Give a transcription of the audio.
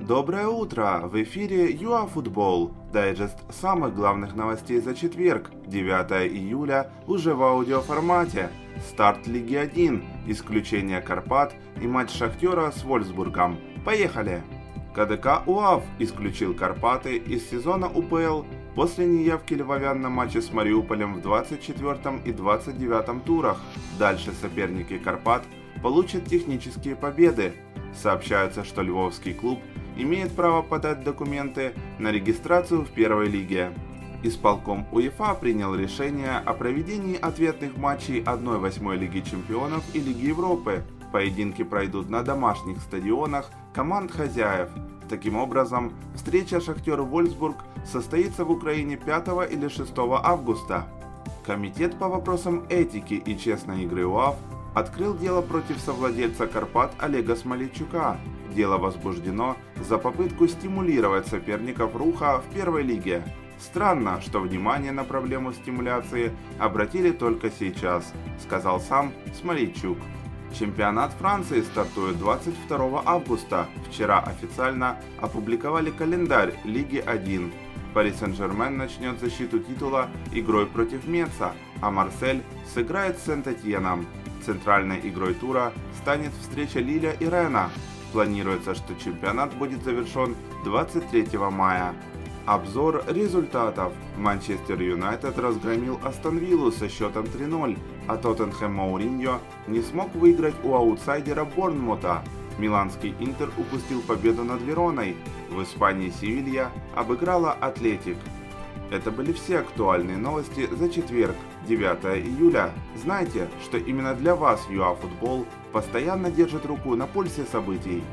Доброе утро! В эфире ЮАФутбол. Дайджест самых главных новостей за четверг, 9 июля, уже в аудиоформате. Старт Лиги 1, исключение Карпат и матч Шахтера с Вольсбургом. Поехали! КДК УАФ исключил Карпаты из сезона УПЛ после неявки львовян на матче с Мариуполем в 24 и 29 турах. Дальше соперники Карпат получат технические победы. Сообщается, что львовский клуб имеет право подать документы на регистрацию в первой лиге. Исполком УЕФА принял решение о проведении ответных матчей 1-8 Лиги Чемпионов и Лиги Европы. Поединки пройдут на домашних стадионах команд хозяев. Таким образом, встреча Шахтер-Вольсбург состоится в Украине 5 или 6 августа. Комитет по вопросам этики и честной игры УАФ открыл дело против совладельца Карпат Олега Смолейчука. Дело возбуждено за попытку стимулировать соперников Руха в первой лиге. Странно, что внимание на проблему стимуляции обратили только сейчас, сказал сам Смолейчук. Чемпионат Франции стартует 22 августа. Вчера официально опубликовали календарь Лиги 1. Пари Сен-Жермен начнет защиту титула игрой против Меца, а Марсель сыграет с Сент-Этьеном. Центральной игрой тура станет встреча Лиля и Рена. Планируется, что чемпионат будет завершен 23 мая. Обзор результатов. Манчестер Юнайтед разгромил Астон Виллу со счетом 3-0, а Тоттенхэм Мауриньо не смог выиграть у аутсайдера Борнмута. Миланский Интер упустил победу над Вероной. В Испании Севилья обыграла Атлетик. Это были все актуальные новости за четверг, 9 июля. Знайте, что именно для вас ЮАФутбол постоянно держит руку на пульсе событий.